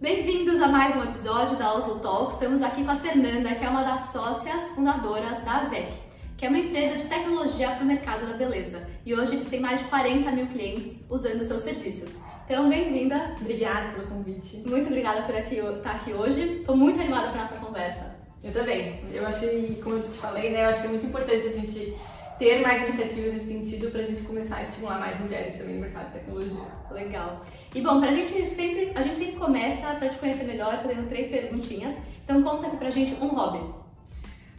Bem-vindos a mais um episódio da Oslo Talks. Estamos aqui com a Fernanda, que é uma das sócias fundadoras da AVEC, que é uma empresa de tecnologia para o mercado da beleza. E hoje eles têm mais de 40 mil clientes usando seus serviços. Então, bem-vinda. Obrigada pelo convite. Muito obrigada por aqui, estar aqui hoje. Estou muito animada para nossa conversa. Eu também. Eu achei, como eu te falei, né, eu acho que é muito importante a gente ter mais iniciativas nesse sentido para a gente começar a estimular mais mulheres também no mercado de tecnologia. Legal. E bom, pra gente sempre, a gente sempre começa para te conhecer melhor fazendo três perguntinhas. Então conta aqui pra gente um hobby.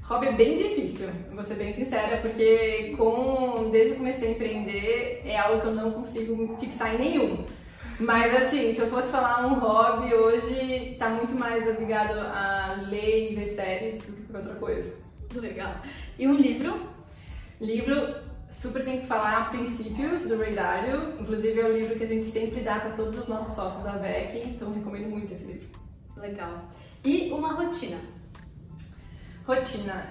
Hobby é bem difícil, vou ser bem sincera, porque com, desde que eu comecei a empreender é algo que eu não consigo fixar em nenhum. Mas assim, se eu fosse falar um hobby hoje, tá muito mais ligado a ler e ver séries do que qualquer outra coisa. Legal. E um livro? Livro super tem que falar princípios do Ray Dalio. Inclusive é o livro que a gente sempre dá para todos os nossos sócios da VEC, então recomendo muito esse livro. Legal. E uma rotina? Rotina.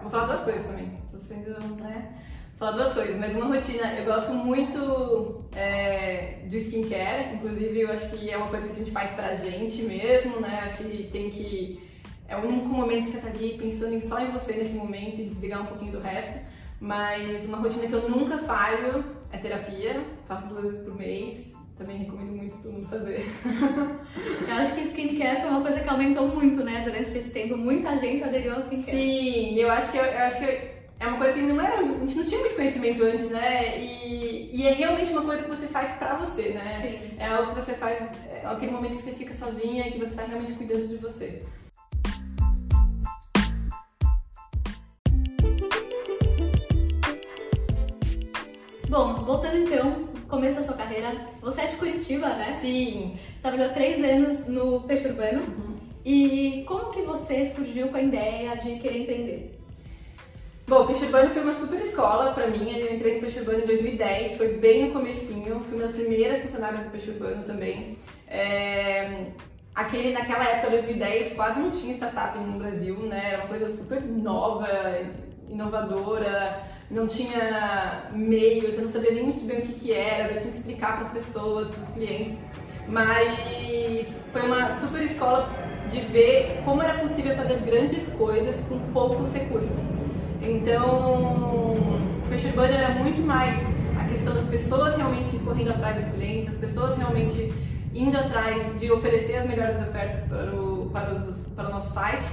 Vou falar duas coisas também. Tô sendo, né? Vou falar duas coisas, mas uma rotina. Eu gosto muito é, do skincare, inclusive eu acho que é uma coisa que a gente faz pra gente mesmo, né? Acho que tem que. É o único momento que você tá ali pensando só em você nesse momento e desligar um pouquinho do resto. Mas uma rotina que eu nunca falho é terapia. Faço duas vezes por mês. Também recomendo muito todo mundo fazer. Eu acho que skincare foi uma coisa que aumentou muito, né? Durante esse tempo, muita gente aderiu ao skincare. Sim, eu acho que, eu, eu acho que é uma coisa que não era, a gente não tinha muito conhecimento antes, né? E, e é realmente uma coisa que você faz pra você, né? Sim. É algo que você faz, é aquele momento que você fica sozinha e que você tá realmente cuidando de você. Bom, voltando então, começo da sua carreira, você é de Curitiba, né? Sim. Trabalhou três anos no Peixe Urbano. E como que você surgiu com a ideia de querer empreender? Bom, o Peixe Urbano foi uma super escola pra mim. Eu entrei no Peixe Urbano em 2010, foi bem no comecinho. Fui uma das primeiras funcionárias do Peixe Urbano também. É... Aquele, naquela época, 2010, quase não tinha startup no Brasil, né? Era uma coisa super nova, inovadora, não tinha meios, você não sabia nem muito bem o que, que era, eu tinha que explicar para as pessoas, para os clientes. Mas foi uma super escola de ver como era possível fazer grandes coisas com poucos recursos. Então, o Peixe era muito mais a questão das pessoas realmente correndo atrás dos clientes, as pessoas realmente indo atrás de oferecer as melhores ofertas para o, para os, para o nosso site.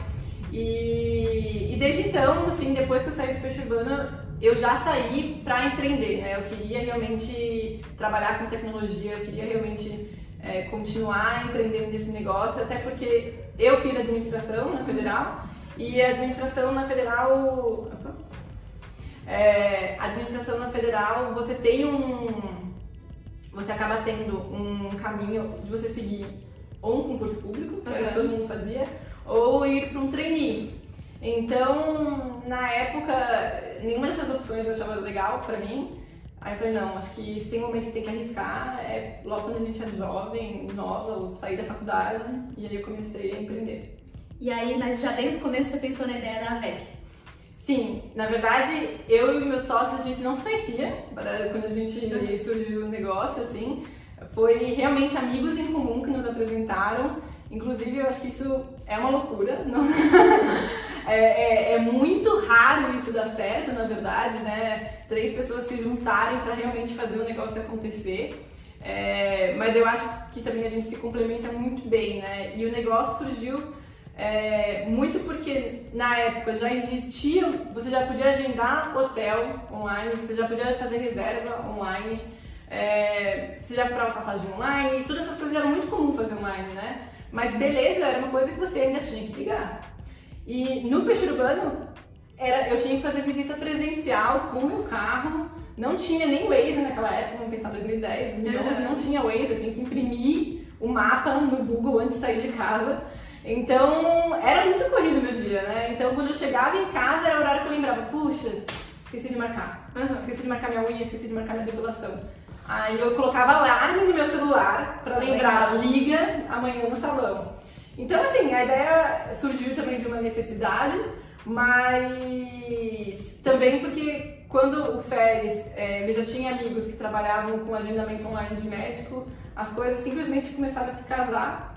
E, e, desde então, assim, depois que eu saí do Peixe Urbano, eu já saí para empreender, né? Eu queria realmente trabalhar com tecnologia, eu queria realmente é, continuar empreendendo nesse negócio, até porque eu fiz administração na Federal e a administração na Federal. É, administração na Federal, você tem um. Você acaba tendo um caminho de você seguir ou um concurso público, que uhum. todo mundo fazia, ou ir para um trainee. Então, na época, nenhuma dessas opções eu achava legal para mim. Aí eu falei, não, acho que se tem um momento que tem que arriscar, é logo quando a gente é jovem, nova, ou sair da faculdade, e aí eu comecei a empreender. E aí, mas já desde o começo você pensou na ideia da VEC? Sim, na verdade, eu e meus sócios, a gente não se conhecia quando a gente surgiu o negócio, assim. Foi realmente amigos em comum que nos apresentaram. Inclusive, eu acho que isso é uma loucura. Não... é, é, é, muito raro isso dar certo, na verdade, né? Três pessoas se juntarem para realmente fazer o negócio acontecer. É, mas eu acho que também a gente se complementa muito bem, né? E o negócio surgiu é, muito porque na época já existia, você já podia agendar hotel online, você já podia fazer reserva online, é, você já comprava passagem online, todas essas coisas eram muito comum fazer online, né? Mas beleza era uma coisa que você ainda tinha que ligar. E no peixe urbano, era, eu tinha que fazer visita presencial com o meu carro, não tinha nem Waze naquela época, vamos pensar 2010, 2011, não tinha Waze, eu tinha que imprimir o mapa no Google antes de sair de casa. Então, era muito corrido meu dia, né? Então, quando eu chegava em casa, era o horário que eu lembrava, puxa, esqueci de marcar. Uhum. Esqueci de marcar minha unha, esqueci de marcar minha depilação. Aí eu colocava alarme no meu celular para lembrar, liga amanhã no salão. Então, assim, a ideia surgiu também de uma necessidade, mas também porque quando o Férez, é, ele já tinha amigos que trabalhavam com agendamento online de médico, as coisas simplesmente começaram a se casar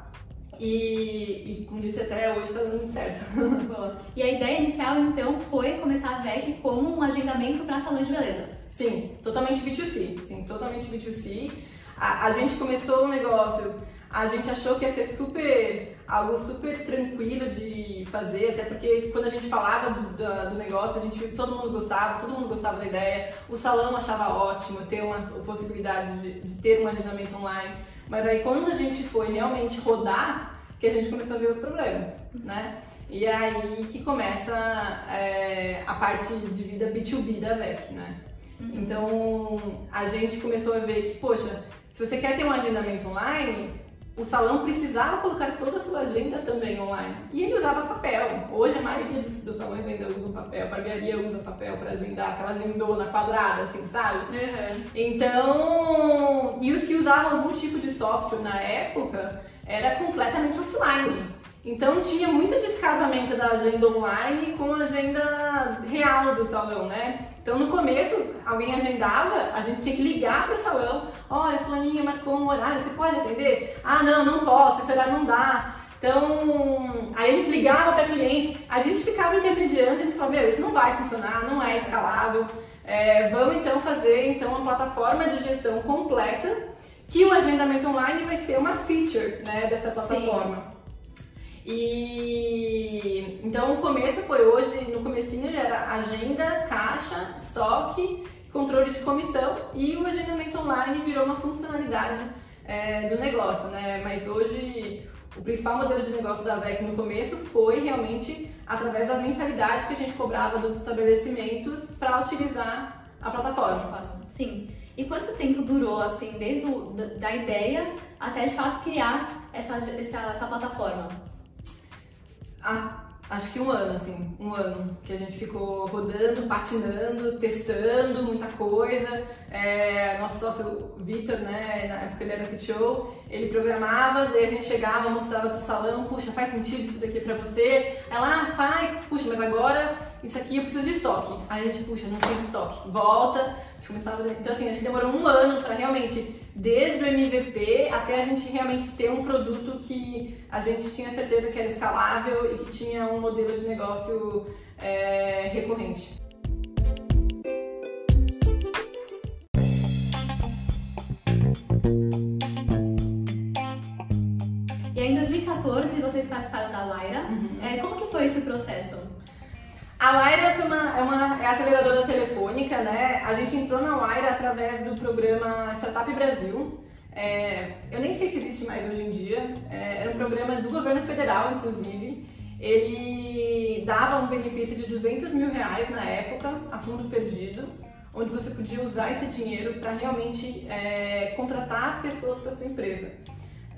E, e como disse até hoje, está dando muito certo. Boa. E a ideia inicial, então, foi começar a VEC como um agendamento para salões de beleza? Sim, totalmente B2C. Sim, totalmente B2C. A, a gente começou o negócio, a gente achou que ia ser super algo super tranquilo de fazer, até porque quando a gente falava do, do, do, negócio, a gente todo mundo gostava, todo mundo gostava da ideia, o salão achava ótimo ter uma possibilidade de, de ter um agendamento online, mas aí quando a gente foi realmente rodar, que a gente começou a ver os problemas, né? E aí que começa é, a parte de vida B2B da VEC, né? Uhum. Então a gente começou a ver que, poxa, se você quer ter um agendamento online, o salão precisava colocar toda a sua agenda também online. E ele usava papel. Hoje a maioria dos, dos salões ainda usam papel, a barbearia usa papel para agendar, aquela agendona quadrada, assim, sabe? Uhum. Então, e os que usavam algum tipo de software na época era completamente offline. Então tinha muito descasamento da agenda online com a agenda real do salão, né? Então no começo alguém agendava, a gente tinha que ligar para o salão, olha, fulaninha marcou um horário, você pode atender? Ah, não, não posso, esse horário não dá. Então, aí a gente ligava para cliente, a gente ficava intermediando, a gente falava, meu, isso não vai funcionar, não é escalável. É, vamos então fazer então uma plataforma de gestão completa, que o agendamento online vai ser uma feature né, dessa plataforma. Sim. E então o começo foi hoje, no comecinho era agenda, caixa, estoque, controle de comissão e o agendamento online virou uma funcionalidade é, do negócio, né? Mas hoje o principal modelo de negócio da VEC no começo foi realmente através da mensalidade que a gente cobrava dos estabelecimentos para utilizar a plataforma. Sim. E quanto tempo durou, assim, desde o, da ideia até de fato criar essa, essa, essa plataforma? Ah, acho que um ano, assim, um ano que a gente ficou rodando, patinando, testando muita coisa. É, nosso sócio Vitor, né, na época ele era CTO, ele programava, daí a gente chegava, mostrava pro salão, puxa, faz sentido isso daqui pra você? Ela, ah, faz, puxa, mas agora isso aqui eu preciso de estoque. Aí a gente, puxa, não tem estoque, volta, a gente começava, então assim, acho que demorou um ano para realmente desde o MVP até a gente realmente ter um produto que a gente tinha certeza que era escalável e que tinha um modelo de negócio é, recorrente. E aí em 2014 vocês participaram da Lyra. Uhum. É, como que foi esse processo? A Lyra é, uma, é, uma, é aceleradora telefônica, né? A gente entrou na Lyra através do programa Startup Brasil. É, eu nem sei se existe mais hoje em dia. É, era um programa do governo federal, inclusive. Ele dava um benefício de 200 mil reais na época, a fundo perdido, onde você podia usar esse dinheiro para realmente é, contratar pessoas para sua empresa.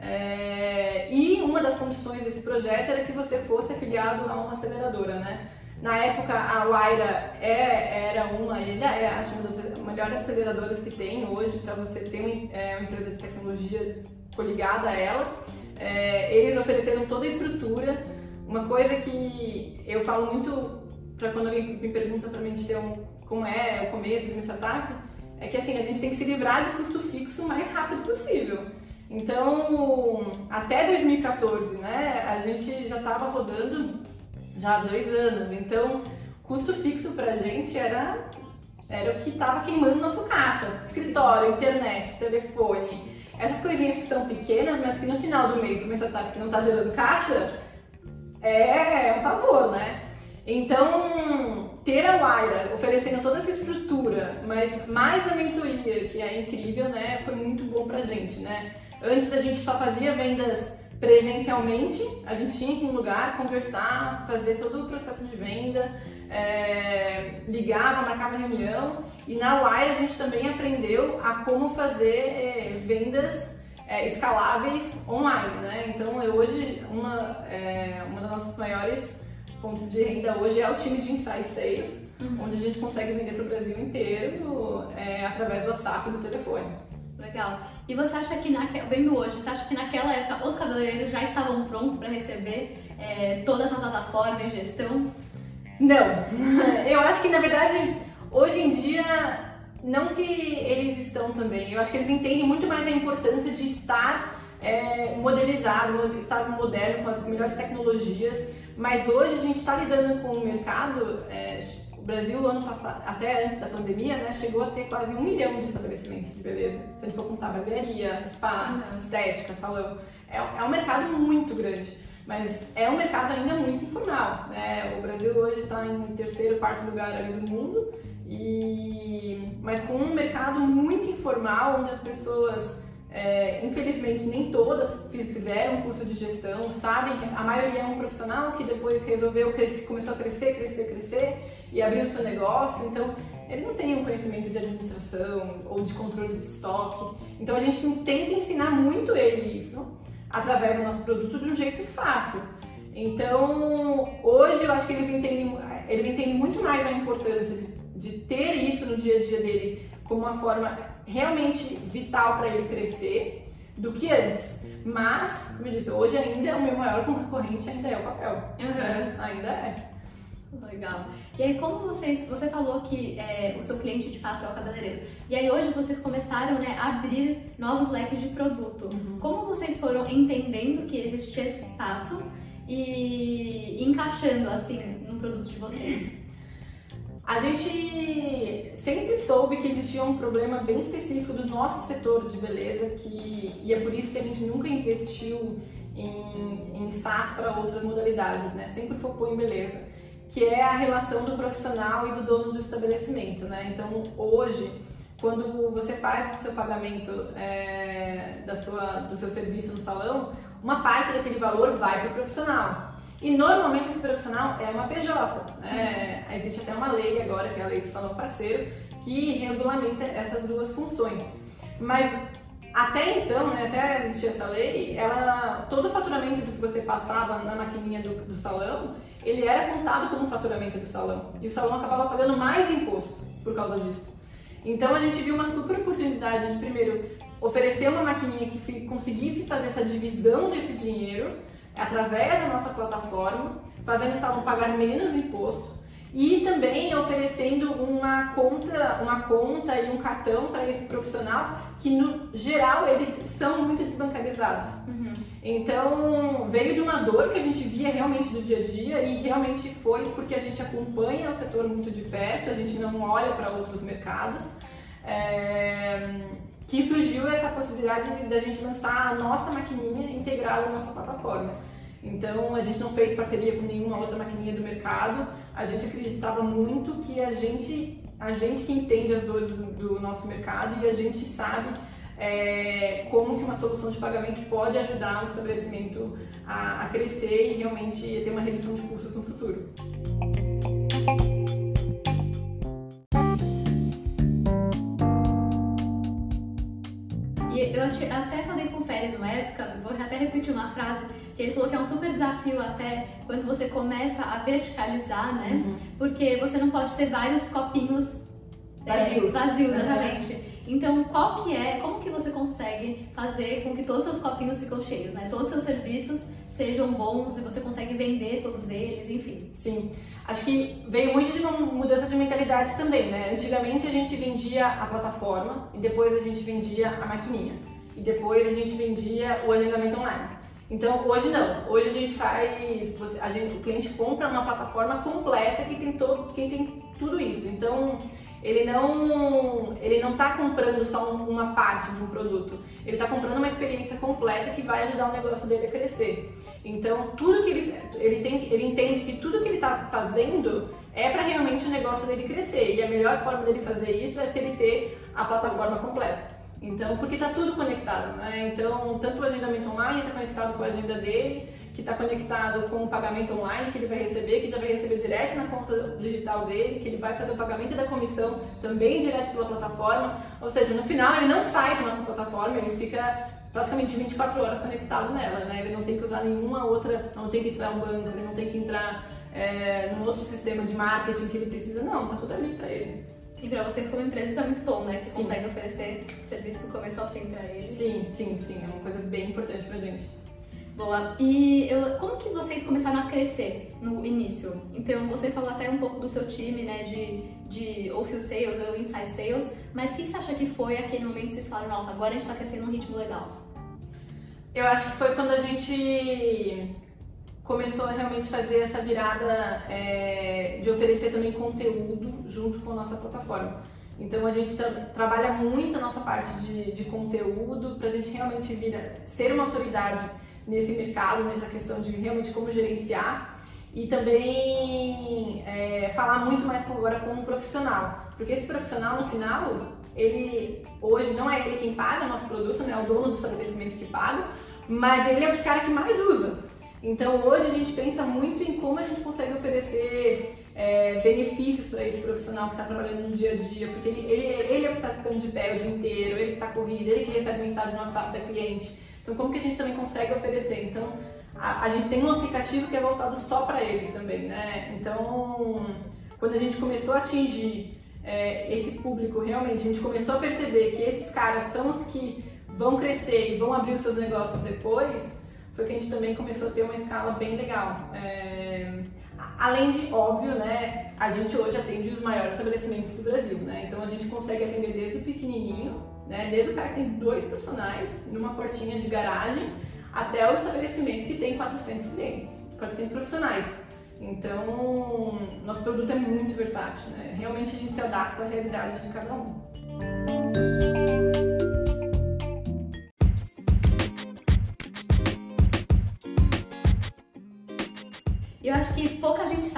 É, e uma das condições desse projeto era que você fosse afiliado a uma aceleradora, né? Na época, a Waira é, era uma, ainda é, acho, uma das melhores aceleradoras que tem hoje para você ter uma, é, uma, empresa de tecnologia coligada a ela. É, eles ofereceram toda a estrutura. Uma coisa que eu falo muito para quando alguém me pergunta para mim de um, como é o começo de uma startup, é que assim, a gente tem que se livrar de custo fixo o mais rápido possível. Então, até 2014, né, a gente já estava rodando já há dois anos. Então, custo fixo pra gente era, era o que estava queimando nosso caixa. Escritório, internet, telefone, essas coisinhas que são pequenas, mas que no final do mês, uma startup que não está gerando caixa, é, é um favor, né? Então, ter a Waira oferecendo toda essa estrutura, mas mais a mentoria, que é incrível, né? Foi muito bom pra gente, né? Antes a gente só fazia vendas presencialmente, a gente tinha que ir em um lugar, conversar, fazer todo o processo de venda, é, ligava, marcava reunião. E na Wire a gente também aprendeu a como fazer é, vendas é, escaláveis online, né? Então eu, hoje uma, é, uma das nossas maiores fontes de renda hoje é o time de Insight Sales, uhum. onde a gente consegue vender para o Brasil inteiro é, através do WhatsApp e do telefone. Legal. E você acha que, naque... vendo hoje, você acha que naquela época os cabeleireiros já estavam prontos para receber é, toda essa plataforma e gestão? Não. Eu acho que, na verdade, hoje em dia, não que eles estão também. Eu acho que eles entendem muito mais a importância de estar é, modernizado, estava moderno, com as melhores tecnologias, mas hoje a gente está lidando com um mercado. É, Brasil, ano passado, até antes da pandemia, né, chegou a ter quase um milhão de estabelecimentos de beleza. Então, a gente for contar barbearia, spa, uhum. estética, salão. É, é um mercado muito grande. Mas é um mercado ainda muito informal. Né? O Brasil hoje está em terceiro, quarto lugar ali do mundo, e... mas com um mercado muito informal, onde as pessoas, é, infelizmente, nem todas fizeram curso de gestão, sabem, a maioria é um profissional que depois resolveu, crescer, começou a crescer, crescer, crescer e abriu o seu negócio, então ele não tem um conhecimento de administração ou de controle de estoque. Então a gente tenta ensinar muito ele isso através do nosso produto de um jeito fácil. Então, hoje eu acho que eles entendem, eles entendem muito mais a importância de, de ter isso no dia a dia dele como uma forma realmente vital para ele crescer do que antes. Mas, como eu disse, hoje ainda o meu maior concorrente ainda é o papel. Uhum. Ainda é. Legal. E aí, como vocês, você falou que é, o seu cliente de fato é o cabeleireiro. E aí hoje vocês começaram né, a abrir novos leques de produto. Uhum. Como vocês foram entendendo que existia esse espaço e encaixando assim no produto de vocês? A gente sempre soube que existia um problema bem específico do nosso setor de beleza, que, e é por isso que a gente nunca investiu em, em SaaS para outras modalidades, né? Sempre focou em beleza que é a relação do profissional e do dono do estabelecimento, né? Então, hoje, quando você faz o seu pagamento é, da sua, do seu serviço no salão, uma parte daquele valor vai para o profissional. E normalmente esse profissional é uma PJ, né? Existe até uma lei agora, que é a lei do salão parceiro, que regulamenta essas duas funções. Mas até então, né, até existir essa lei, ela, todo o faturamento do que você passava na maquininha do, do salão, ele era contado como faturamento do salão. E o salão acabava pagando mais imposto por causa disso. Então a gente viu uma super oportunidade de, primeiro, oferecer uma maquininha que conseguisse fazer essa divisão desse dinheiro através da nossa plataforma, fazendo o salão pagar menos imposto e também oferecendo uma conta, uma conta e um cartão para esse profissional que no geral eles são muito desbancarizados. Uhum. Então veio de uma dor que a gente via realmente do dia a dia e realmente foi porque a gente acompanha o setor muito de perto, a gente não olha para outros mercados. É, que surgiu essa possibilidade da gente lançar a nossa maquininha integrada na nossa plataforma. Então a gente não fez parceria com nenhuma outra maquininha do mercado. A gente acreditava muito que a gente, a gente que entende as dores do, do nosso mercado e a gente sabe é, como que uma solução de pagamento pode ajudar o estabelecimento a, a crescer e realmente ter uma redução de custos no futuro. Uma frase que ele falou que é um super desafio até quando você começa a verticalizar, né? Uhum. Porque você não pode ter vários copinhos vazios, é, vazios exatamente. Uhum. Então, qual que é, como que você consegue fazer com que todos os seus copinhos ficam cheios, né? Todos os seus serviços sejam bons e você consegue vender todos eles, enfim. Sim. Acho que veio muito de uma mudança de mentalidade também, né? Antigamente a gente vendia a plataforma e depois a gente vendia a maquininha. E depois a gente vendia o agendamento online. Então hoje não, hoje a gente faz, a gente, o cliente compra uma plataforma completa que tem todo, que tem tudo isso. Então ele não ele não está comprando só uma parte de um produto, ele está comprando uma experiência completa que vai ajudar o negócio dele a crescer. Então tudo que ele ele tem ele entende que tudo que ele está fazendo é para realmente o negócio dele crescer e a melhor forma dele fazer isso é se ele ter a plataforma completa. Então, porque está tudo conectado, né? Então, tanto o agendamento online está conectado com a agenda dele, que está conectado com o pagamento online que ele vai receber, que já vai receber direto na conta digital dele, que ele vai fazer o pagamento da comissão também direto pela plataforma. Ou seja, no final ele não sai da nossa plataforma, ele fica praticamente 24 horas conectado nela, né? Ele não tem que usar nenhuma outra, não tem que entrar um banco, ele não tem que entrar é, num outro sistema de marketing que ele precisa, não, tá tudo ali para ele. E para vocês como empresa isso é muito bom, né? Você sim. consegue oferecer serviço do começo ao fim para eles. Sim, sim, sim. É uma coisa bem importante pra gente. Boa. E eu, como que vocês começaram a crescer no início? Então, você falou até um pouco do seu time, né, de, de ou field sales ou inside sales, mas o que você acha que foi aquele momento que vocês falaram, nossa, agora a gente está crescendo num ritmo legal? Eu acho que foi quando a gente começou a realmente fazer essa virada é, de oferecer também conteúdo junto com a nossa plataforma. Então a gente tra trabalha muito a nossa parte de, de conteúdo para a gente realmente vir ser uma autoridade nesse mercado, nessa questão de realmente como gerenciar e também é, falar muito mais agora com um profissional, porque esse profissional no final ele hoje não é ele quem paga o nosso produto, né, é o dono do estabelecimento que paga, mas ele é o cara que mais usa. Então hoje a gente pensa muito em como a gente consegue oferecer é, benefícios para esse profissional que está trabalhando no dia a dia, porque ele, ele, ele é o que está ficando de pé o dia inteiro, ele que está corrido, ele que recebe mensagem no WhatsApp da cliente. Então como que a gente também consegue oferecer? Então a, a gente tem um aplicativo que é voltado só para eles também, né? Então quando a gente começou a atingir é, esse público realmente, a gente começou a perceber que esses caras são os que vão crescer e vão abrir os seus negócios depois, foi que a gente também começou a ter uma escala bem legal. É, além de, óbvio, né, a gente hoje atende os maiores estabelecimentos do Brasil, né? Então a gente consegue atender desde o pequenininho, né, desde o cara que tem dois personagens numa portinha de garagem, até o estabelecimento que tem 400 clientes, 400 profissionais. Então, nosso produto é muito versátil, né? Realmente a gente se adapta à realidade de cada um.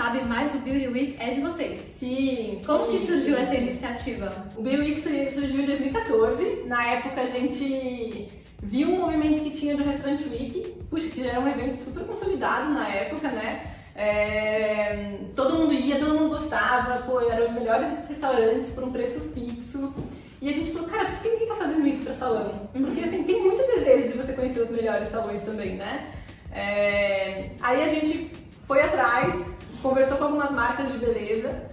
Sabe, mas o Beauty Week é de vocês. Sim. Como sim, que surgiu sim. essa iniciativa? O Beauty Week surgiu em 2014. Na época a gente viu um movimento que tinha do Restaurant Week, puxa, que já era um evento super consolidado na época, né? É, todo mundo ia, todo mundo gostava, pô, eram os melhores restaurantes por um preço fixo. E a gente falou, cara, por que ninguém tá fazendo isso pra salão? Porque assim, tem muito desejo de você conhecer os melhores salões também, né? É, aí a gente foi atrás, conversou com algumas marcas de beleza,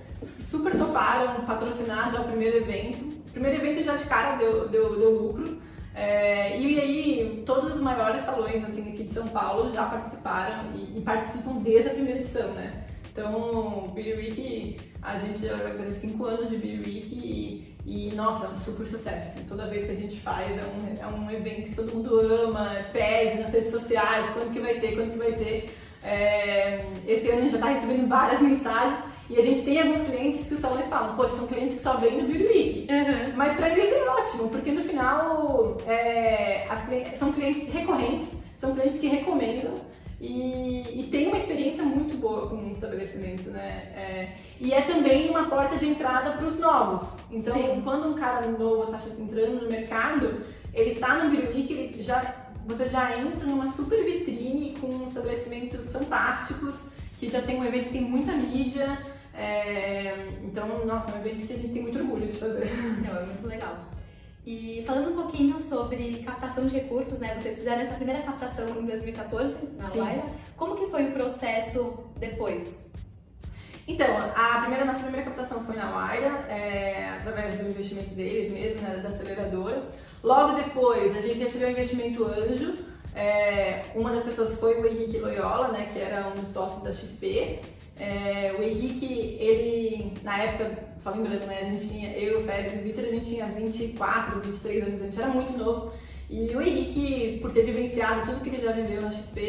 super toparam patrocinar já o primeiro evento. O primeiro evento já de cara deu, deu, deu lucro. É, e aí, todos os maiores salões assim, aqui de São Paulo já participaram e, e participam desde a primeira edição, né? Então, o Beauty Week, a gente já vai fazer 5 anos de Beauty Week e, e, nossa, é um super sucesso. Assim, toda vez que a gente faz, é um, é um evento que todo mundo ama, pede nas redes sociais, quando que vai ter, quando que vai ter. É, esse ano a gente já está recebendo várias mensagens e a gente tem alguns clientes que os salões falam, poxa, são clientes que só vêm no Beauty Week. Uhum. Mas para eles é ótimo, porque no final é, as, são clientes recorrentes, são clientes que recomendam e, e tem uma experiência muito boa com o estabelecimento, né? É, e é também uma porta de entrada para os novos. Então, Sim. quando um cara novo está entrando no mercado, ele está no Week, ele já você já entra numa super vitrine com estabelecimentos fantásticos, que já tem um evento que tem muita mídia. É, então, nossa, é um evento que a gente tem muito orgulho de fazer. Não, é muito legal. E falando um pouquinho sobre captação de recursos, né? Vocês fizeram essa primeira captação em 2014 na. Laira. Como que foi o processo depois? Então, a primeira, nossa primeira captação foi na Waira, é, através do investimento deles mesmo, né, da aceleradora. Logo depois, a gente recebeu um investimento anjo. É, uma das pessoas foi o Henrique Loyola, né, que era um dos sócios da XP. É, o Henrique, ele, na época, só lembrando, né, a gente tinha, eu, o Félix e o Vitor, a gente tinha 24, 23 anos, a gente era muito novo. E o Henrique, por ter vivenciado tudo que ele já viveu na XP,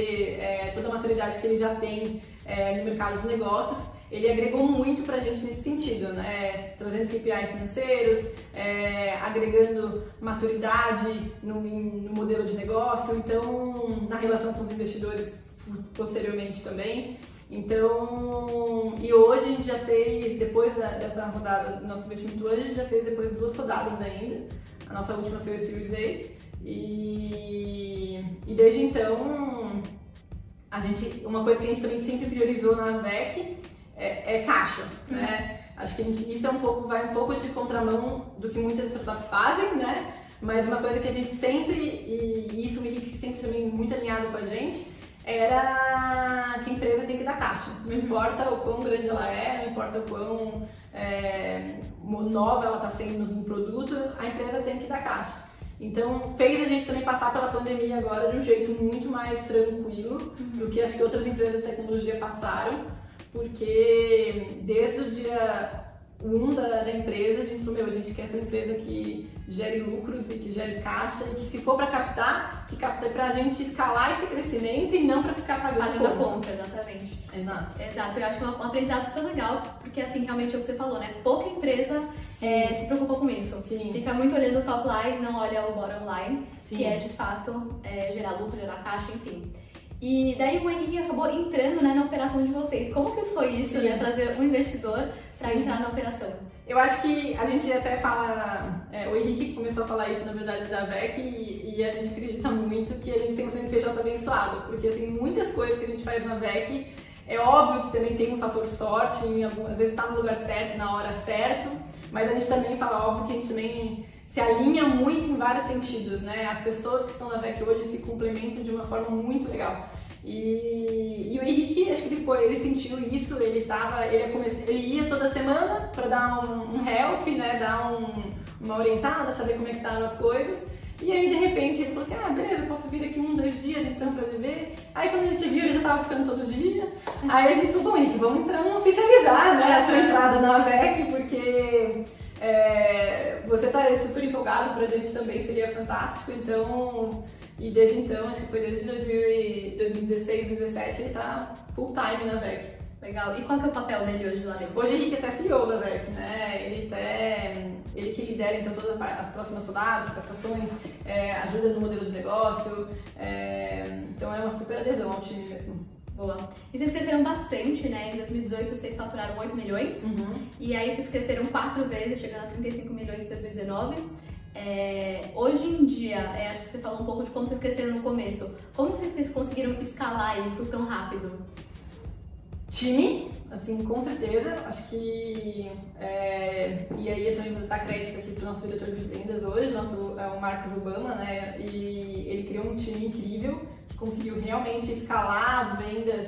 é, toda a maturidade que ele já tem é, no mercado de negócios, ele agregou muito pra gente nesse sentido, né? Trazendo KPIs financeiros, é, agregando maturidade no, no modelo de negócio, então na relação com os investidores posteriormente também. Então, e hoje a gente já fez, depois da, dessa rodada do nosso investimento hoje, a gente já fez depois duas rodadas ainda. A nossa última foi o Series A. E, e desde então, a gente, uma coisa que a gente também sempre priorizou na VEC é, é caixa, né? Acho que a gente, isso é um pouco, vai um pouco de contramão do que muitas startups fazem, né? Mas uma coisa que a gente sempre, e isso o Henrique sempre também muito alinhado com a gente, era que a empresa tem que dar caixa. Não importa o quão grande ela é, não importa o quão é, nova ela está sendo no produto, a empresa tem que dar caixa. Então fez a gente também passar pela pandemia agora de um jeito muito mais tranquilo do que acho que outras empresas de tecnologia passaram, porque desde o dia um da, da, empresa, a gente falou, meu, a gente quer essa empresa que gere lucros e que gere caixa e que se for para captar, que capta para a gente escalar esse crescimento e não para ficar pagando, pagando a conta. exatamente. Exato. Exato, eu acho que é um aprendizado super legal, porque assim, realmente é o que você falou, né? Pouca empresa é, se preocupa com isso. Sim. Fica muito olhando o top line, não olha o bottom line, Sim. que é de fato é, gerar lucro, gerar caixa, enfim. E daí o Henrique acabou entrando né, na operação de vocês. Como que foi isso, né? Trazer um investidor para entrar na operação? Eu acho que a gente até fala, é, o Henrique começou a falar isso na verdade da VEC e, e, a gente acredita muito que a gente tem um CNPJ abençoado, porque assim, muitas coisas que a gente faz na VEC, é óbvio que também tem um fator sorte, em às vezes está no lugar certo, na hora certa, mas a gente também fala, óbvio que a gente também se alinha muito em vários sentidos, né? As pessoas que estão na VEC hoje se complementam de uma forma muito legal. E, e, o Henrique, acho que ele foi, ele sentiu isso, ele tava, ele começar, ele ia toda semana para dar um, um, help, né, dar um, uma orientada, saber como é que estavam as coisas. E aí, de repente, ele falou assim, ah, beleza, posso vir aqui um, dois dias então pra ver. Aí quando a gente viu, ele já tava ficando todo dia. Aí a gente falou, bom, Henrique, vamos então oficializar, né, a sua entrada na AVEC, porque é, você tá super empolgado pra gente também, seria fantástico, então e desde então, acho que foi desde 2016, 2017, ele tá full time na VEC. Legal. E qual que é o papel dele hoje lá dentro? Hoje o Henrique é até CEO da VEC, né? Ele até, ele que lidera então todas as próximas rodadas, captações, é, ajuda no modelo de negócio. É, então é uma super adesão ao time mesmo. Boa. E vocês cresceram bastante, né? Em 2018 vocês faturaram 8 milhões. Uhum. E aí vocês cresceram quatro vezes, chegando a 35 milhões em 2019. É, hoje em dia, é, acho que você falou um pouco de como vocês cresceram no começo. Como vocês conseguiram escalar isso tão rápido? Time, assim, com certeza. Acho que. É, e aí eu também vou dar crédito aqui para o nosso diretor de vendas hoje, nosso, é o Marcos Obama, né? E ele criou um time incrível conseguiu realmente escalar as vendas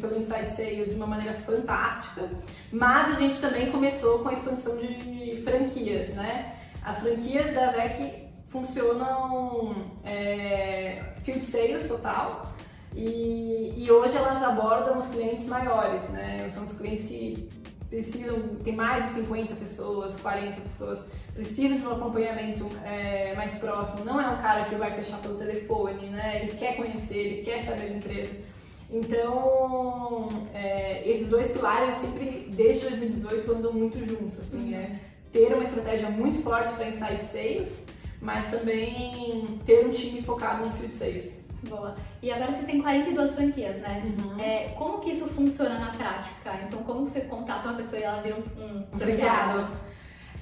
pelo Inside Sales de uma maneira fantástica. Mas a gente também começou com a expansão de franquias, né? As franquias da VEC funcionam é, field sales total e, e, hoje elas abordam os clientes maiores, né? São os clientes que precisam, tem mais de 50 pessoas, 40 pessoas, precisam de um acompanhamento é, mais próximo. Não é um cara que vai fechar pelo telefone, né? Ele quer conhecer, ele quer saber da empresa. Então, é, esses dois pilares sempre, desde 2018, andam muito juntos, assim, né? ter uma estratégia muito forte para inside sales, mas também ter um time focado no field sales. Boa. E agora vocês têm 42 franquias, né? Uhum. É, como que isso funciona na prática? Então, como você contrata uma pessoa e ela vira um, um, um franqueado?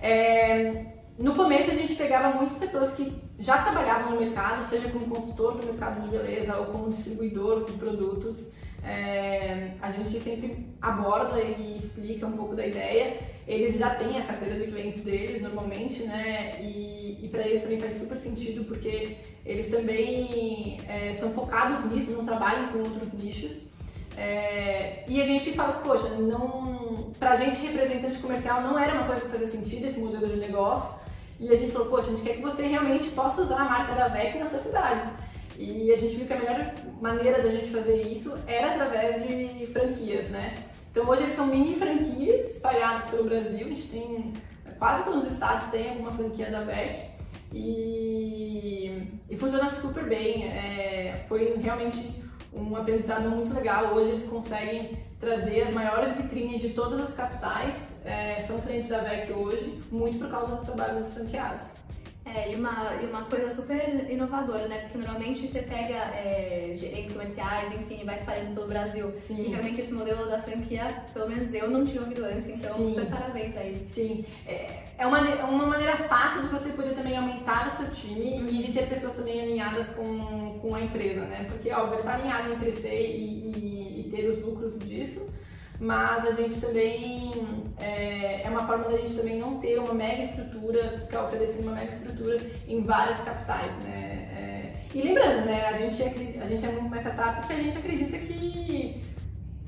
É, no começo, a gente pegava muitas pessoas que já trabalhavam no mercado, seja como consultor do mercado de beleza ou como distribuidor de produtos. É, a gente sempre aborda e explica um pouco da ideia. Eles já têm a carteira de clientes deles normalmente, né? E, e para eles também faz super sentido porque eles também é, são focados nisso, não trabalham com outros nichos. É, e a gente fala, poxa, não, pra gente representante comercial não era uma coisa que fazia sentido esse modelo de negócio. E a gente falou, poxa, a gente quer que você realmente possa usar a marca da VEC na sua cidade. E a gente viu que a melhor maneira da gente fazer isso era através de franquias, né? Então hoje eles são mini franquias espalhadas pelo Brasil, a gente tem quase todos os estados tem alguma franquia da VEC e, e funciona super bem. É, foi realmente um aprendizado muito legal. Hoje eles conseguem trazer as maiores vitrines de todas as capitais, é, são clientes da VEC hoje, muito por causa dos trabalhos das franqueadas. É, e uma, e uma coisa super inovadora, né? Porque normalmente você pega é, gerentes comerciais, enfim, vai espalhando pelo Brasil. Sim. E realmente esse modelo da franquia, pelo menos eu não tinha ouvido antes, então Sim. super parabéns aí. Sim. É, é uma, uma maneira fácil de você poder aumentar o seu time e de ter pessoas também alinhadas com, com a empresa, né? Porque, óbvio, tá alinhado em crescer e, e, e ter os lucros disso mas a gente também é, é, uma forma da gente também não ter uma mega estrutura, ficar oferecendo uma mega estrutura em várias capitais, né? É, e lembrando, né, a gente, é, a gente é uma startup que a gente acredita que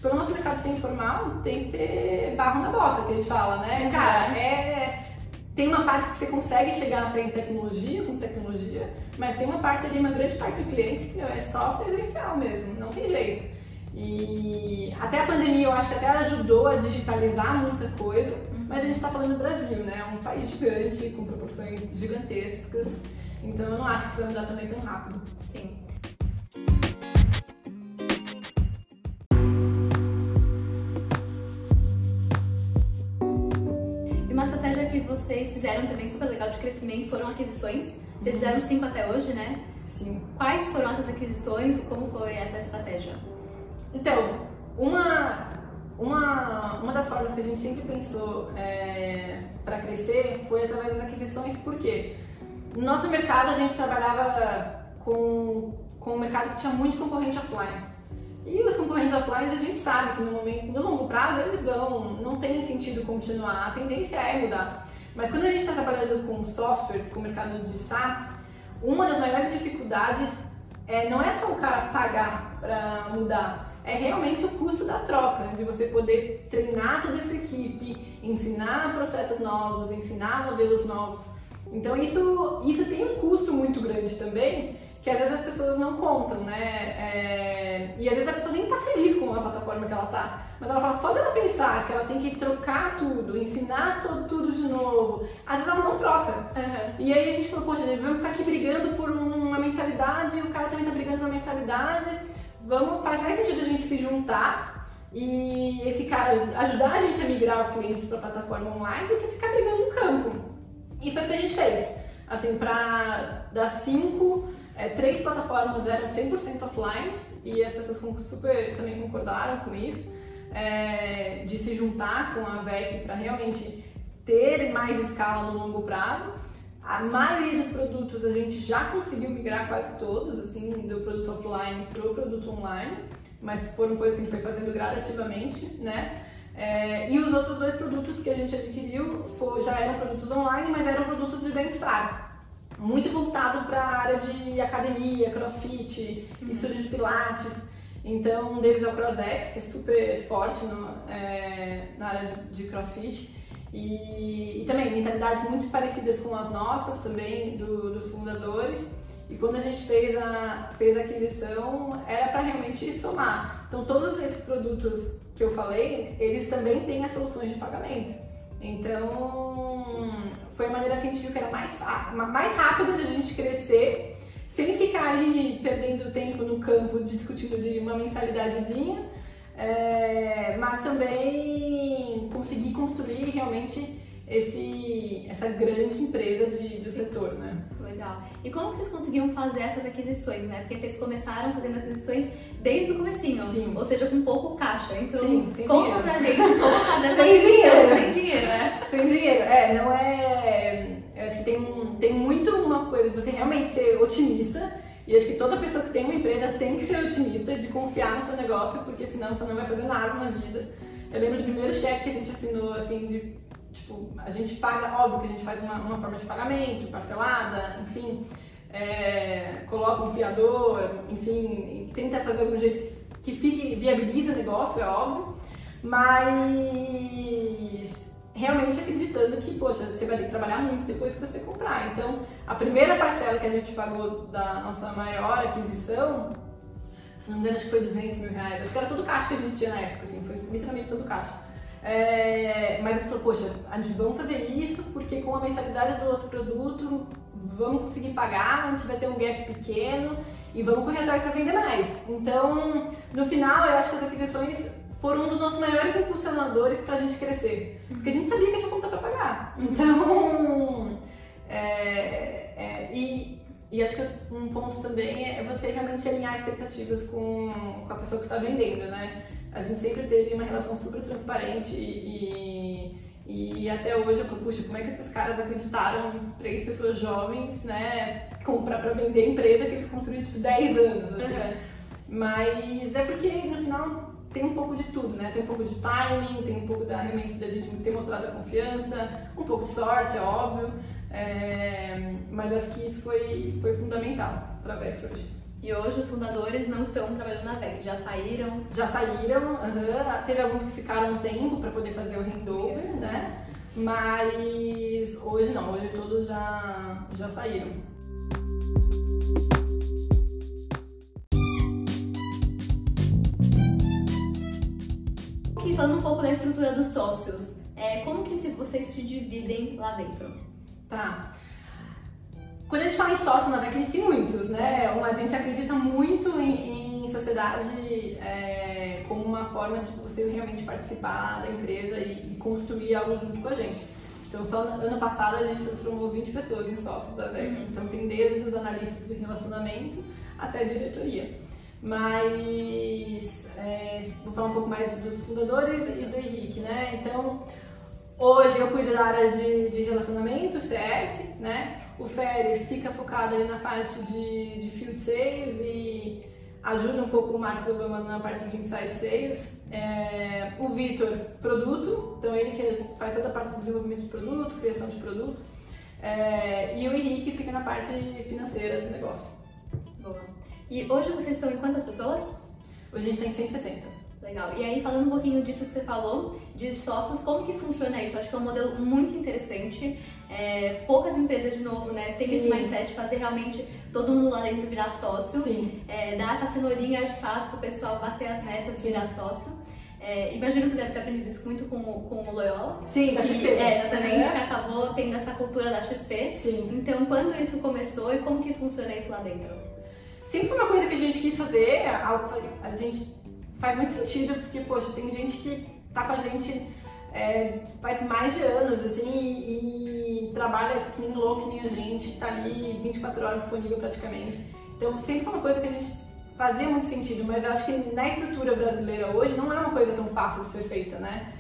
pelo nosso mercado ser informal tem que ter barro na bota, que a gente fala, né? Uhum. Cara, é, tem uma parte que você consegue chegar até em tecnologia, com tecnologia, mas tem uma parte ali, uma grande parte de clientes que é só presencial mesmo, não tem jeito. E até a pandemia eu acho que até ajudou a digitalizar muita coisa, mas a gente está falando do Brasil, né? É um país gigante, com proporções gigantescas, então eu não acho que isso vai mudar também tão rápido. Sim. Vocês fizeram também super legal de crescimento foram aquisições. Vocês fizeram cinco até hoje, né? Sim. Quais foram essas aquisições e como foi essa estratégia? Então, uma, uma, uma das formas que a gente sempre pensou é, para crescer foi através das aquisições, porque no nosso mercado a gente trabalhava com, com um mercado que tinha muito concorrente offline. E os concorrentes offline a gente sabe que no, momento, no longo prazo eles vão, não tem sentido continuar, a tendência é mudar. Mas quando a gente está trabalhando com softwares, com o mercado de SaaS, uma das maiores dificuldades é, não é só o cara pagar para mudar, é realmente o custo da troca, de você poder treinar toda essa equipe, ensinar processos novos, ensinar modelos novos. Então isso, isso tem um custo muito grande também, que às vezes as pessoas não contam, né? É... E às vezes a pessoa nem está feliz com a plataforma que ela está, mas ela fala, só de ela pensar que ela tem que trocar tudo, ensinar tudo, tudo de novo, às vezes ela não troca. Uhum. E aí a gente falou, poxa, vamos ficar aqui brigando por uma mensalidade, o cara também está brigando por uma mensalidade, vamos, faz mais sentido a gente se juntar e esse cara ajudar a gente a migrar os clientes para a plataforma online do que ficar brigando no campo. E foi o que a gente fez. Assim, para das cinco, é, três plataformas eram 100% offline e as pessoas super também concordaram com isso, é, de se juntar com a VEC para realmente ter mais escala no longo prazo. A maioria dos produtos a gente já conseguiu migrar quase todos, assim, do produto offline para o produto online, mas foram coisas que a gente foi fazendo gradativamente, né? É, e os outros dois produtos que a gente adquiriu foi, já eram produtos online, mas eram produtos de bem-estar. Muito voltado para a área de academia, crossfit, uhum. estúdio de pilates. Então, um deles é o CrossX, que é super forte no, é, na área de, crossfit. E, e, também mentalidades muito parecidas com as nossas também do, dos fundadores. E quando a gente fez a, fez a aquisição, era para realmente somar. Então, todos esses produtos que eu falei, eles também têm as soluções de pagamento. Então, foi a maneira que a gente viu que era mais, mais rápida de a gente crescer, sem ficar ali perdendo tempo no campo discutindo de uma mensalidadezinha é, mas também conseguir construir realmente esse, essa grande empresa de, do setor, né? Legal. E como vocês conseguiam fazer essas aquisições, né? Porque vocês começaram fazendo aquisições desde o comecinho, Sim. ou seja, com pouco caixa. Então, Sim, sem conta dinheiro. pra gente como fazer essa sem dinheiro. sem dinheiro, né? Sem dinheiro, é, não é... Eu acho que tem, um, tem muito uma coisa, você realmente ser otimista e acho que toda pessoa que tem uma empresa tem que ser otimista, de confiar no seu negócio, porque senão você não vai fazer nada na vida. Eu lembro do primeiro cheque que a gente assinou, assim, de, tipo, a gente paga, óbvio que a gente faz uma, uma forma de pagamento, parcelada, enfim, é, coloca um fiador, enfim, tenta fazer algum jeito que fique, viabilize o negócio, é óbvio, mas realmente acreditando que, poxa, você vai ter que trabalhar muito depois que você comprar. Então, a primeira parcela que a gente pagou da nossa maior aquisição, se não me engano, acho que foi 200 mil reais. Acho que era todo caixa que a gente tinha na época, assim, foi literalmente todo caixa. É, mas a gente falou, poxa, a gente vamos fazer isso porque com a mensalidade do outro produto vamos conseguir pagar, a gente vai ter um gap pequeno e vamos correr atrás para vender mais. Então, no final, eu acho que as aquisições foram um dos nossos maiores impulsionadores para a gente crescer. Porque a gente sabia que tinha conta para pagar. Então, é, é, e, e acho que um ponto também é você realmente alinhar expectativas com, com a pessoa que está vendendo, né? A gente sempre teve uma relação super transparente e, e até hoje eu falo, puxa, como é que esses caras acreditaram em três pessoas jovens, né, comprar para vender a empresa que eles construíram tipo 10 anos, assim. Uhum. Mas é porque no final tem um pouco de tudo, né? Tem um pouco de timing, tem um pouco da, realmente da gente ter mostrado a confiança, um pouco de sorte, é óbvio. É, mas acho que isso foi, foi fundamental para a VEC hoje. E hoje os fundadores não estão trabalhando na VEC, já saíram? Já saíram, uhum. teve alguns que ficaram um tempo para poder fazer o handover, né? Mas hoje não, hoje todos já, já saíram. falando um pouco da estrutura dos sócios, é, como que vocês se dividem lá dentro? Tá. Quando a gente fala em sócio, na verdade, a gente tem muitos, né? A gente acredita muito em, em sociedade é, como uma forma de você realmente participar da empresa e, e, construir algo junto com a gente. Então, só no ano passado a gente transformou 20 pessoas em sócios da VEC. Uhum. Então, tem desde os analistas de relacionamento até a diretoria. Mas, é, vou falar um pouco mais dos fundadores e do Henrique, né? Então, hoje eu cuido da área de, de relacionamento, CS, né? O Férez fica focado ali na parte de, de field sales e ajuda um pouco o Marcos Obama na parte de inside sales. É, o Vitor, produto, então ele que faz toda a parte de desenvolvimento de produto, criação de produto. É, e o Henrique fica na parte financeira do negócio. Boa. E hoje vocês estão em quantas pessoas? Hoje a gente está em 160. Legal. E aí, falando um pouquinho disso que você falou, de sócios, como que funciona isso? Acho que é um modelo muito interessante. É, poucas empresas, de novo, né, tem Sim. esse mindset de fazer realmente todo mundo lá dentro virar sócio. É, dar essa cenourinha de fato para o pessoal bater as metas e virar sócio. É, imagino que você deve ter aprendido isso muito com, com o Loyola. Sim, da XP. É, exatamente, é. que acabou tendo essa cultura da XP. Sim. Então, quando isso começou e como que funciona isso lá dentro? Sempre foi uma coisa que a gente quis fazer, a gente faz muito sentido, porque, poxa, tem gente que tá com a gente é, faz mais de anos, assim, e, e, trabalha que nem louco, que nem a gente, tá ali 24 horas disponível praticamente. Então, sempre foi uma coisa que a gente fazia muito sentido, mas acho que na estrutura brasileira hoje não é uma coisa tão fácil de ser feita, né?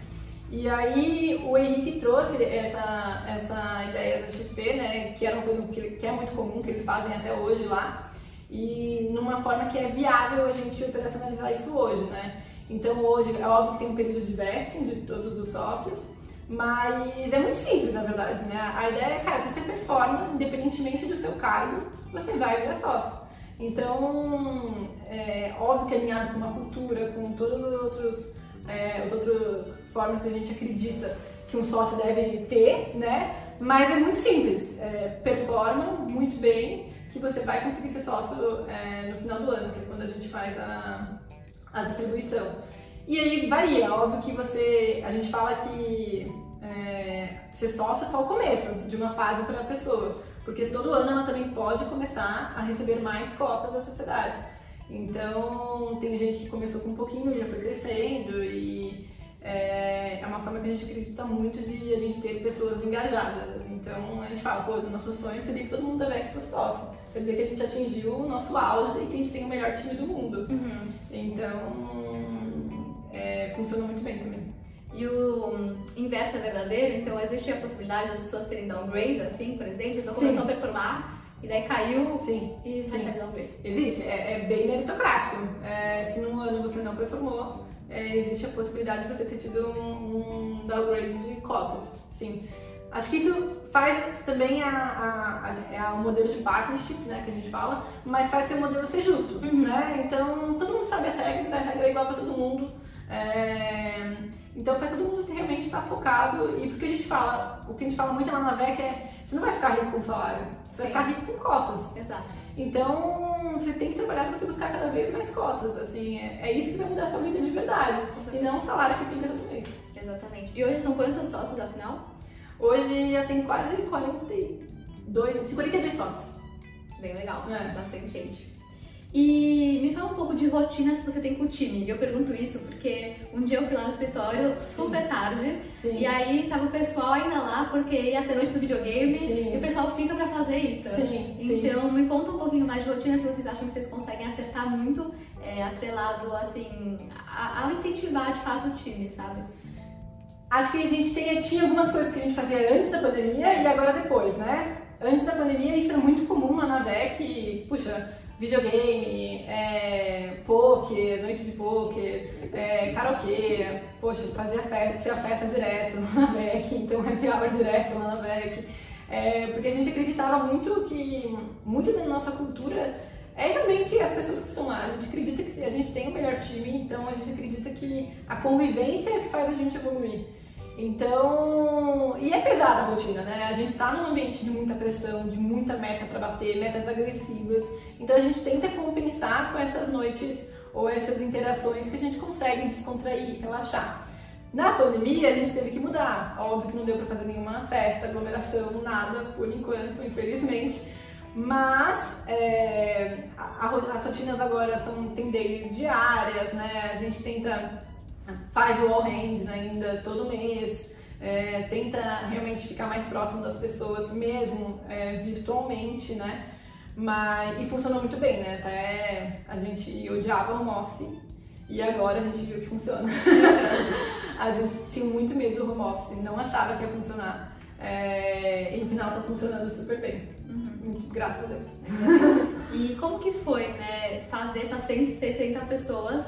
E aí o Henrique trouxe essa, essa ideia da XP, né, que era uma coisa que, que é muito comum, que eles fazem até hoje lá, e numa forma que é viável a gente operacionalizar isso hoje, né? Então hoje é óbvio que tem um período de vesting de todos os sócios, mas é muito simples na verdade, né? A ideia é, cara, se você performa, independentemente do seu cargo, você vai virar sócio. Então, é óbvio que é alinhado com uma cultura, com todas as outros, é, outras formas que a gente acredita que um sócio deve ter, né? Mas é muito simples, é, performa muito bem, que você vai conseguir ser sócio é, no final do ano, que é quando a gente faz a, a distribuição. E aí varia, óbvio que você. A gente fala que é, ser sócio é só o começo de uma fase para a pessoa, porque todo ano ela também pode começar a receber mais cotas da sociedade. Então, tem gente que começou com um pouquinho já foi crescendo, e é, é, uma forma que a gente acredita muito de a gente ter pessoas engajadas. Então, a gente fala, pô, nosso sonho seria que todo mundo da VEC fosse sócio quer dizer que a gente atingiu o nosso auge e que a gente tem o melhor time do mundo. Uhum. Então, é, funciona muito bem também. E o inverso é verdadeiro? Então, existe a possibilidade das pessoas terem downgrade, assim, por exemplo? Então, começou Sim. a performar e daí caiu Sim. e Sim. recebe downgrade. Existe, é, é bem meritocrático. É, se num ano você não performou, é, existe a possibilidade de você ter tido um, um downgrade de cotas. Sim. Acho que isso faz também a, a, a, a, o modelo de partnership, né, que a gente fala, mas faz ser o modelo ser justo, uhum. né? Então, todo mundo sabe as regras, a regra é igual para todo mundo. É... Então, faz todo mundo realmente estar focado e porque a gente fala, o que a gente fala muito lá na VEC é você não vai ficar rico com salário, você Sim. vai ficar rico com cotas. Exato. Então, você tem que trabalhar para você buscar cada vez mais cotas, assim, é, é isso que vai mudar a sua vida de verdade, e não o salário que pinga todo mês. Exatamente. E hoje são quantos sócios, afinal? Hoje já tem quase 42, 52 sócios. Bem legal, é. bastante gente. E me fala um pouco de rotinas que você tem com o time. Eu pergunto isso porque um dia eu fui lá no escritório super tarde Sim. e aí tava o pessoal ainda lá porque ia ser noite do videogame Sim. e o pessoal fica pra fazer isso. Sim. Então me conta um pouquinho mais de rotina se vocês acham que vocês conseguem acertar muito é, atrelado assim ao incentivar de fato o time, sabe? Acho que a gente tem, tinha algumas coisas que a gente fazia antes da pandemia e agora depois, né? Antes da pandemia isso era muito comum lá na VEC, puxa, videogame, é, poker, noite de poker, é, karaokê, poxa, fazia festa, tinha festa direto lá na VEC, então happy hour direto lá na VEC. É, porque a gente acreditava muito que, muito da nossa cultura é realmente as pessoas que estão lá. A gente acredita que a gente tem o melhor time, então a gente acredita que a convivência é o que faz a gente evoluir. Então, e é pesada a rotina, né? A gente está num ambiente de muita pressão, de muita meta para bater, metas agressivas. Então a gente tenta compensar com essas noites ou essas interações que a gente consegue descontrair, relaxar. Na pandemia a gente teve que mudar. Óbvio que não deu para fazer nenhuma festa, aglomeração, nada por enquanto, infelizmente. Mas é, a, as rotinas agora são tem diárias, né? A gente tenta faz o all hands ainda todo mês, é, tenta realmente ficar mais próximo das pessoas mesmo é, virtualmente, né? Mas, e funcionou muito bem, né? Até a gente odiava o home e agora a gente viu que funciona. a gente tinha muito medo do home office, não achava que ia funcionar. É, e no final tá funcionando super bem. Muito, graças a Deus. e como que foi, né, fazer essas 160 pessoas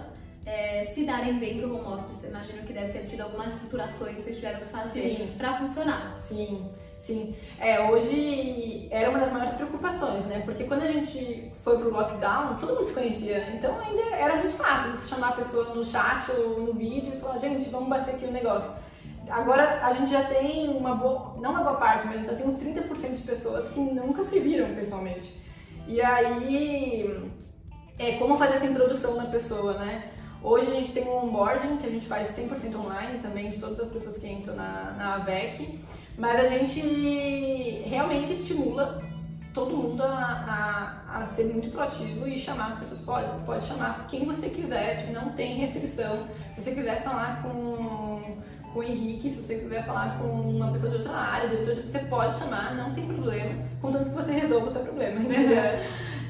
é, se darem bem pro home office? Imagino que deve ter tido algumas estruturações que vocês tiveram que fazer para funcionar. Sim. Sim, é, hoje era uma das maiores preocupações, né? Porque quando a gente foi pro lockdown, todo mundo se conhecia, então ainda era muito fácil você chamar a pessoa no chat ou no vídeo e falar, gente, vamos bater aqui o um negócio. Agora a gente já tem uma boa, não uma boa parte, mas já tem uns 30% de pessoas que nunca se viram pessoalmente. E aí, é como fazer essa introdução na pessoa, né? Hoje a gente tem um onboarding que a gente faz 100% online também de todas as pessoas que entram na, na AVEC. Mas a gente realmente estimula todo mundo a, a, a, ser muito proativo e chamar as pessoas, pode, pode chamar quem você quiser, tipo, não tem restrição. Se você quiser falar com, com o Henrique, se você quiser falar com uma pessoa de outra área, de outra, você pode chamar, não tem problema, contanto que você resolva o seu problema, entendeu?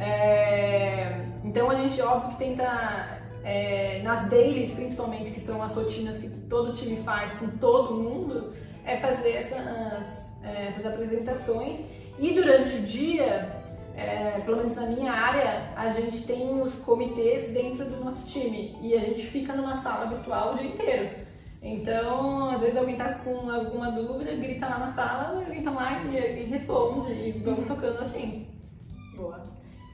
é, então a gente, óbvio, que tenta, é, nas dailies principalmente, que são as rotinas que todo time faz com todo mundo, é fazer essas, é, essas apresentações e durante o dia, é, pelo menos na minha área, a gente tem os comitês dentro do nosso time e a gente fica numa sala virtual o dia inteiro. Então, às vezes alguém tá com alguma dúvida, grita lá na sala, alguém tá lá e, e responde e vamos tocando assim. Boa.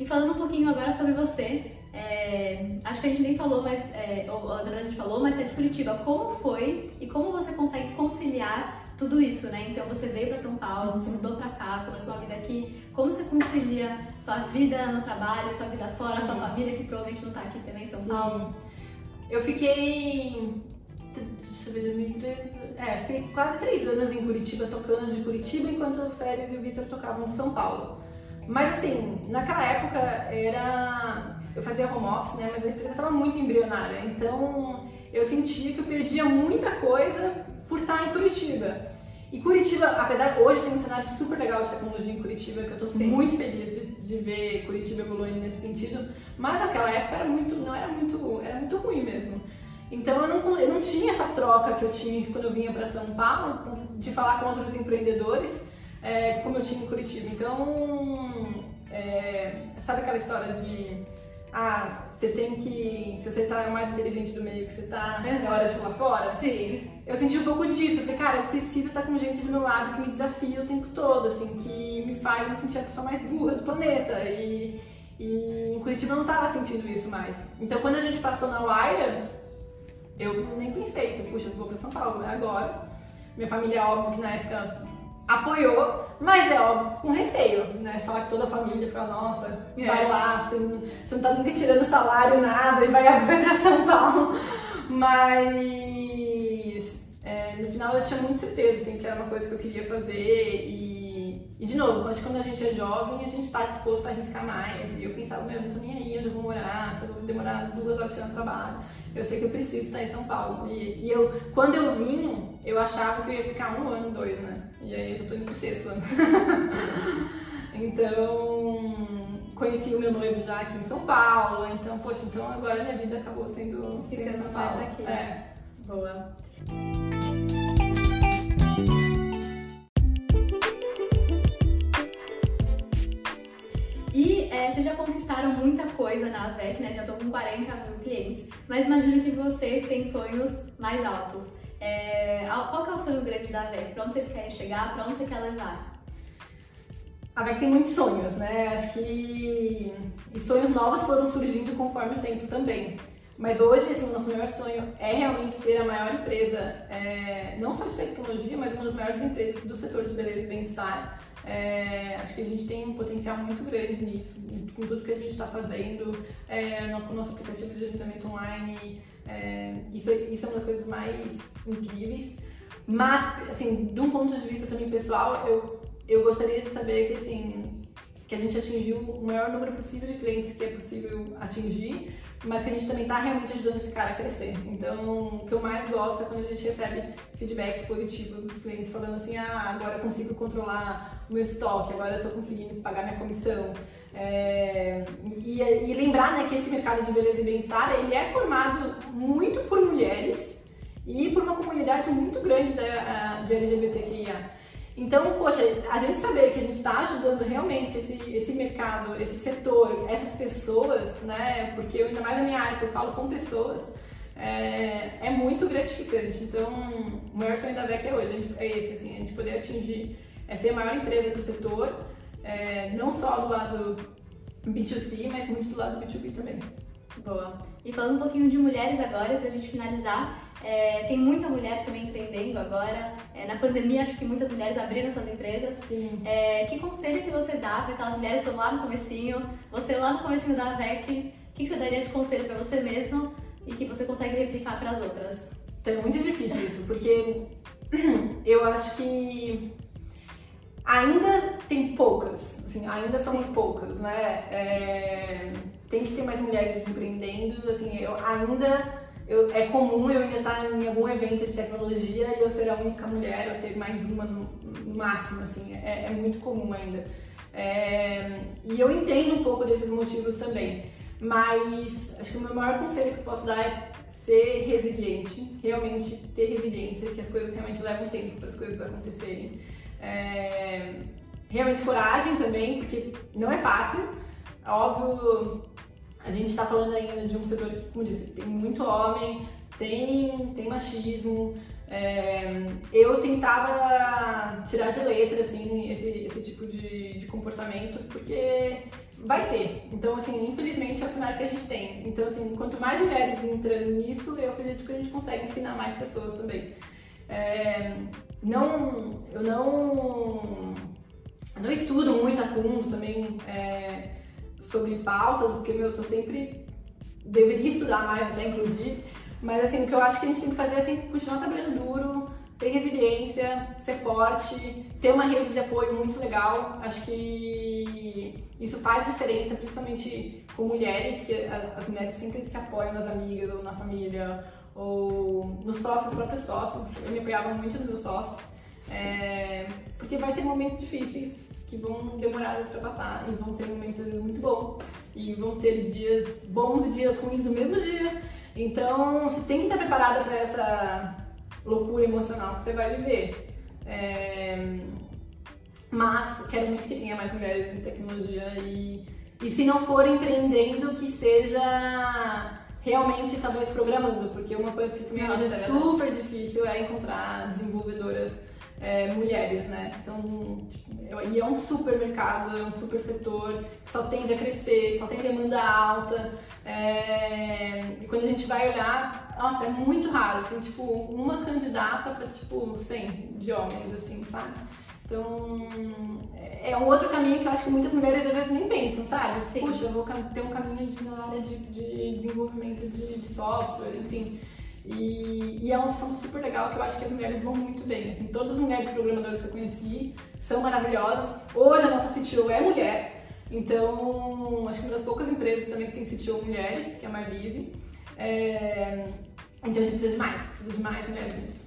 E falando um pouquinho agora sobre você, é, acho que a gente nem falou, mas é, ou, na verdade a gente falou, mas é de Curitiba. Como foi e como você consegue conciliar tudo isso, né? Então você veio para São Paulo, uhum. se mudou para cá, começou a vida aqui. Como você concilia sua vida no trabalho, sua vida fora, sua família que provavelmente não está aqui também em São Sim. Paulo? Eu fiquei deixa eu ver, 2013. É, fiquei quase três anos em Curitiba, tocando de Curitiba, enquanto o Félix e o Vitor tocavam de São Paulo. Mas assim, naquela época era. Eu fazia home office, né? Mas a empresa estava muito embrionária. Então eu sentia que eu perdia muita coisa por estar em Curitiba. E Curitiba, apesar hoje tem um cenário super legal de tecnologia em Curitiba, que eu estou muito feliz de, de, ver Curitiba evoluindo nesse sentido, mas naquela época era muito, não era muito, era muito ruim mesmo. Então eu não, eu não tinha essa troca que eu tinha quando eu vinha para São Paulo, de falar com outros empreendedores, é, como eu tinha em Curitiba. Então, é, sabe aquela história de ah, você tem que. Se você tá mais inteligente do meio que você tá, é hora de pular fora. Sim. Eu senti um pouco disso. Eu falei, cara, eu preciso estar com gente do meu lado que me desafia o tempo todo, assim, que me faz me sentir a pessoa mais burra do planeta. E, e em Curitiba eu não tava sentindo isso mais. Então quando a gente passou na Wire, eu nem pensei, falei, puxa, eu vou pra São Paulo, é agora. Minha família, óbvio que na época apoiou, mas é óbvio, com receio, né? Falar que toda a família fala, nossa, é. vai lá, você não, você não tá nunca tirando salário, nada, e vai, vai pra São Paulo. Mas é, no final eu tinha muita certeza, assim, que era uma coisa que eu queria fazer e, e de novo, acho que quando a gente é jovem, a gente tá disposto a arriscar mais. E eu pensava, meu, não tô nem aí onde eu vou morar, se eu vou demorar duas horas no trabalho eu sei que eu preciso estar em São Paulo. E, e, eu, quando eu vim, eu achava que eu ia ficar um ano, dois, né? E aí eu já tô indo pro sexto ano. então, conheci o meu noivo já aqui em São Paulo. Então, poxa, então agora minha vida acabou sendo, Ficando São Paulo. mais aqui. É. Boa. É, vocês já conquistaram muita coisa na AVEC, né? Já estão com 40 mil clientes, mas imagino que vocês têm sonhos mais altos. É, qual que é o sonho grande da AVEC? Para onde vocês querem chegar? Para onde você quer levar? A VEC tem muitos sonhos, né? Acho que e sonhos novos foram surgindo conforme o tempo também. Mas hoje, assim, o nosso maior sonho é realmente ser a maior empresa, é, não só de tecnologia, mas uma das maiores empresas do setor de beleza e bem-estar. É, acho que a gente tem um potencial muito grande nisso, com tudo que a gente está fazendo, é, no nosso aplicativo de agendamento online, é, isso, isso é uma das coisas mais incríveis. Mas, assim, de um ponto de vista também pessoal, eu, eu gostaria de saber que, assim, que a gente atingiu o maior número possível de clientes que é possível atingir, mas que a gente também está realmente ajudando esse cara a crescer. Então, o que eu mais gosto é quando a gente recebe feedbacks positivos dos clientes falando assim, ah, agora eu consigo controlar o meu estoque, agora eu estou conseguindo pagar minha comissão. É, e, e, lembrar né, que esse mercado de beleza e bem-estar ele é formado muito por mulheres e por uma comunidade muito grande da, de LGBTQIA. Então, poxa, a gente saber que a gente está ajudando realmente esse, esse mercado, esse setor, essas pessoas, né? Porque ainda mais na minha área que eu falo com pessoas, é, é muito gratificante. Então, o maior sonho da VEC é hoje, é esse, assim, a gente poder atingir, é ser a maior empresa do setor, é, não só do lado B2C, mas muito do lado B2B também. Boa. E falando um pouquinho de mulheres agora, pra gente finalizar, é, tem muita mulher também empreendendo agora. É, na pandemia, acho que muitas mulheres abriram suas empresas. Sim. É, que conselho que você dá para aquelas mulheres que estão lá no comecinho, você lá no comecinho da VEC, o que, que você daria de conselho para você mesmo e que você consegue replicar para as outras? Então, é muito difícil isso, porque eu acho que ainda tem poucas, assim, ainda somos poucas, né? É, tem que ter mais mulheres empreendendo, assim, eu ainda eu, é comum eu ainda estar em algum evento de tecnologia e eu ser a única mulher, ou ter mais uma no, no máximo, assim, é, é, muito comum ainda. É, e eu entendo um pouco desses motivos também, mas acho que o meu maior conselho que eu posso dar é ser resiliente, realmente ter resiliência, que as coisas realmente levam tempo para as coisas acontecerem. É, realmente coragem também, porque não é fácil. Óbvio, a gente está falando ainda de um setor que, como disse, tem muito homem, tem, tem machismo. É, eu tentava tirar de letra assim, esse, esse tipo de, de comportamento, porque vai ter. Então, assim, infelizmente é o cenário que a gente tem. Então, assim, quanto mais mulheres entrando nisso, eu acredito que a gente consegue ensinar mais pessoas também. É, não, eu não, não estudo muito a fundo também. É, sobre pautas, porque meu, eu tô sempre. deveria estudar mais até, inclusive. Mas assim, o que eu acho que a gente tem que fazer é assim, continuar trabalhando duro, ter resiliência, ser forte, ter uma rede de apoio muito legal. Acho que isso faz diferença, principalmente com mulheres, que as mulheres sempre se apoiam nas amigas ou na família, ou nos sócios, próprios sócios. Eu me apoiava muito nos meus sócios, é, porque vai ter momentos difíceis que vão demorar para passar e vão ter momentos muito bons e vão ter dias bons e dias ruins no mesmo dia. Então, você tem que estar preparada para essa loucura emocional que você vai viver. É... Mas quero muito que tenha mais mulheres em tecnologia e, e se não for empreendendo, que seja realmente talvez programando, porque uma coisa que também Nossa, é super difícil é encontrar desenvolvedoras é, mulheres, né? Então, tipo, e é um super mercado, é um super setor que só tende a crescer, só tem demanda alta. É, e quando a gente vai olhar, nossa, é muito raro. Tem tipo uma candidata para tipo 100 de homens, assim, sabe? Então, é um outro caminho que eu acho que muitas mulheres às vezes nem pensam, sabe? Sim. Puxa, eu vou ter um caminho de, na área de, de desenvolvimento de, de software, enfim. E, e, é uma opção super legal que eu acho que as mulheres vão muito bem. Assim, todas as mulheres programadoras que eu conheci são maravilhosas. Hoje a nossa CTO é mulher, então acho que uma das poucas empresas também que tem CTO mulheres, que é a Marlise. É, então a gente precisa de mais, precisa de mais mulheres nisso.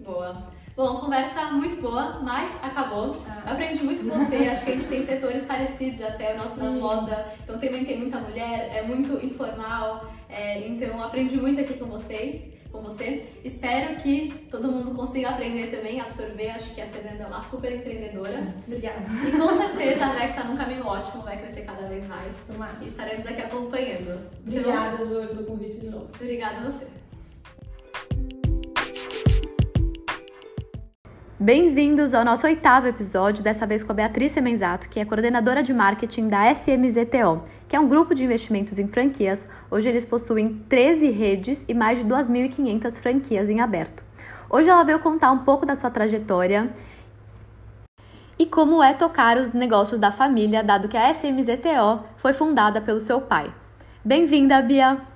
Boa. Bom, conversa muito boa, mas acabou. Ah. Eu aprendi muito com você, acho que a gente tem setores parecidos até, o nosso na moda, então também tem muita mulher, é muito informal, é, então aprendi muito aqui com vocês com você. Espero que todo mundo consiga aprender também, absorver. Acho que a Fernanda é uma super empreendedora. Obrigada. E com certeza a VEC está num caminho ótimo, vai crescer cada vez mais. E estaremos aqui acompanhando. Obrigada, Zoe, pelo convite de novo. Obrigada a você. Bem-vindos ao nosso oitavo episódio, dessa vez com a Beatriz Semenzato, que é coordenadora de marketing da SMZTO, que é um grupo de investimentos em franquias. Hoje eles possuem 13 redes e mais de 2.500 franquias em aberto. Hoje ela veio contar um pouco da sua trajetória e como é tocar os negócios da família, dado que a SMZTO foi fundada pelo seu pai. Bem-vinda, Bia!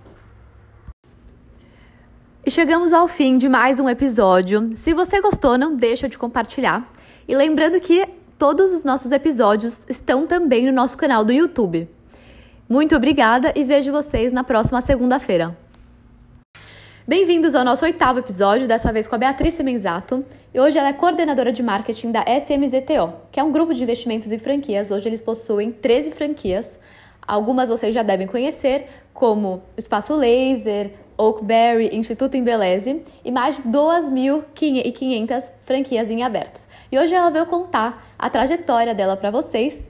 E chegamos ao fim de mais um episódio. Se você gostou, não deixa de compartilhar. E lembrando que todos os nossos episódios estão também no nosso canal do YouTube. Muito obrigada e vejo vocês na próxima segunda-feira. Bem-vindos ao nosso oitavo episódio, dessa vez com a Beatriz Menzato. E hoje ela é coordenadora de marketing da SMZTO, que é um grupo de investimentos em franquias. Hoje eles possuem 13 franquias. Algumas vocês já devem conhecer, como Espaço Laser, Oakberry, Instituto Embeleze e mais de 2.500 franquias em abertos. E hoje ela veio contar a trajetória dela para vocês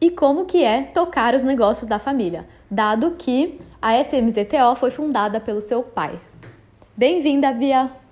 e como que é tocar os negócios da família, dado que a SMZTO foi fundada pelo seu pai. Bem-vinda, Bia!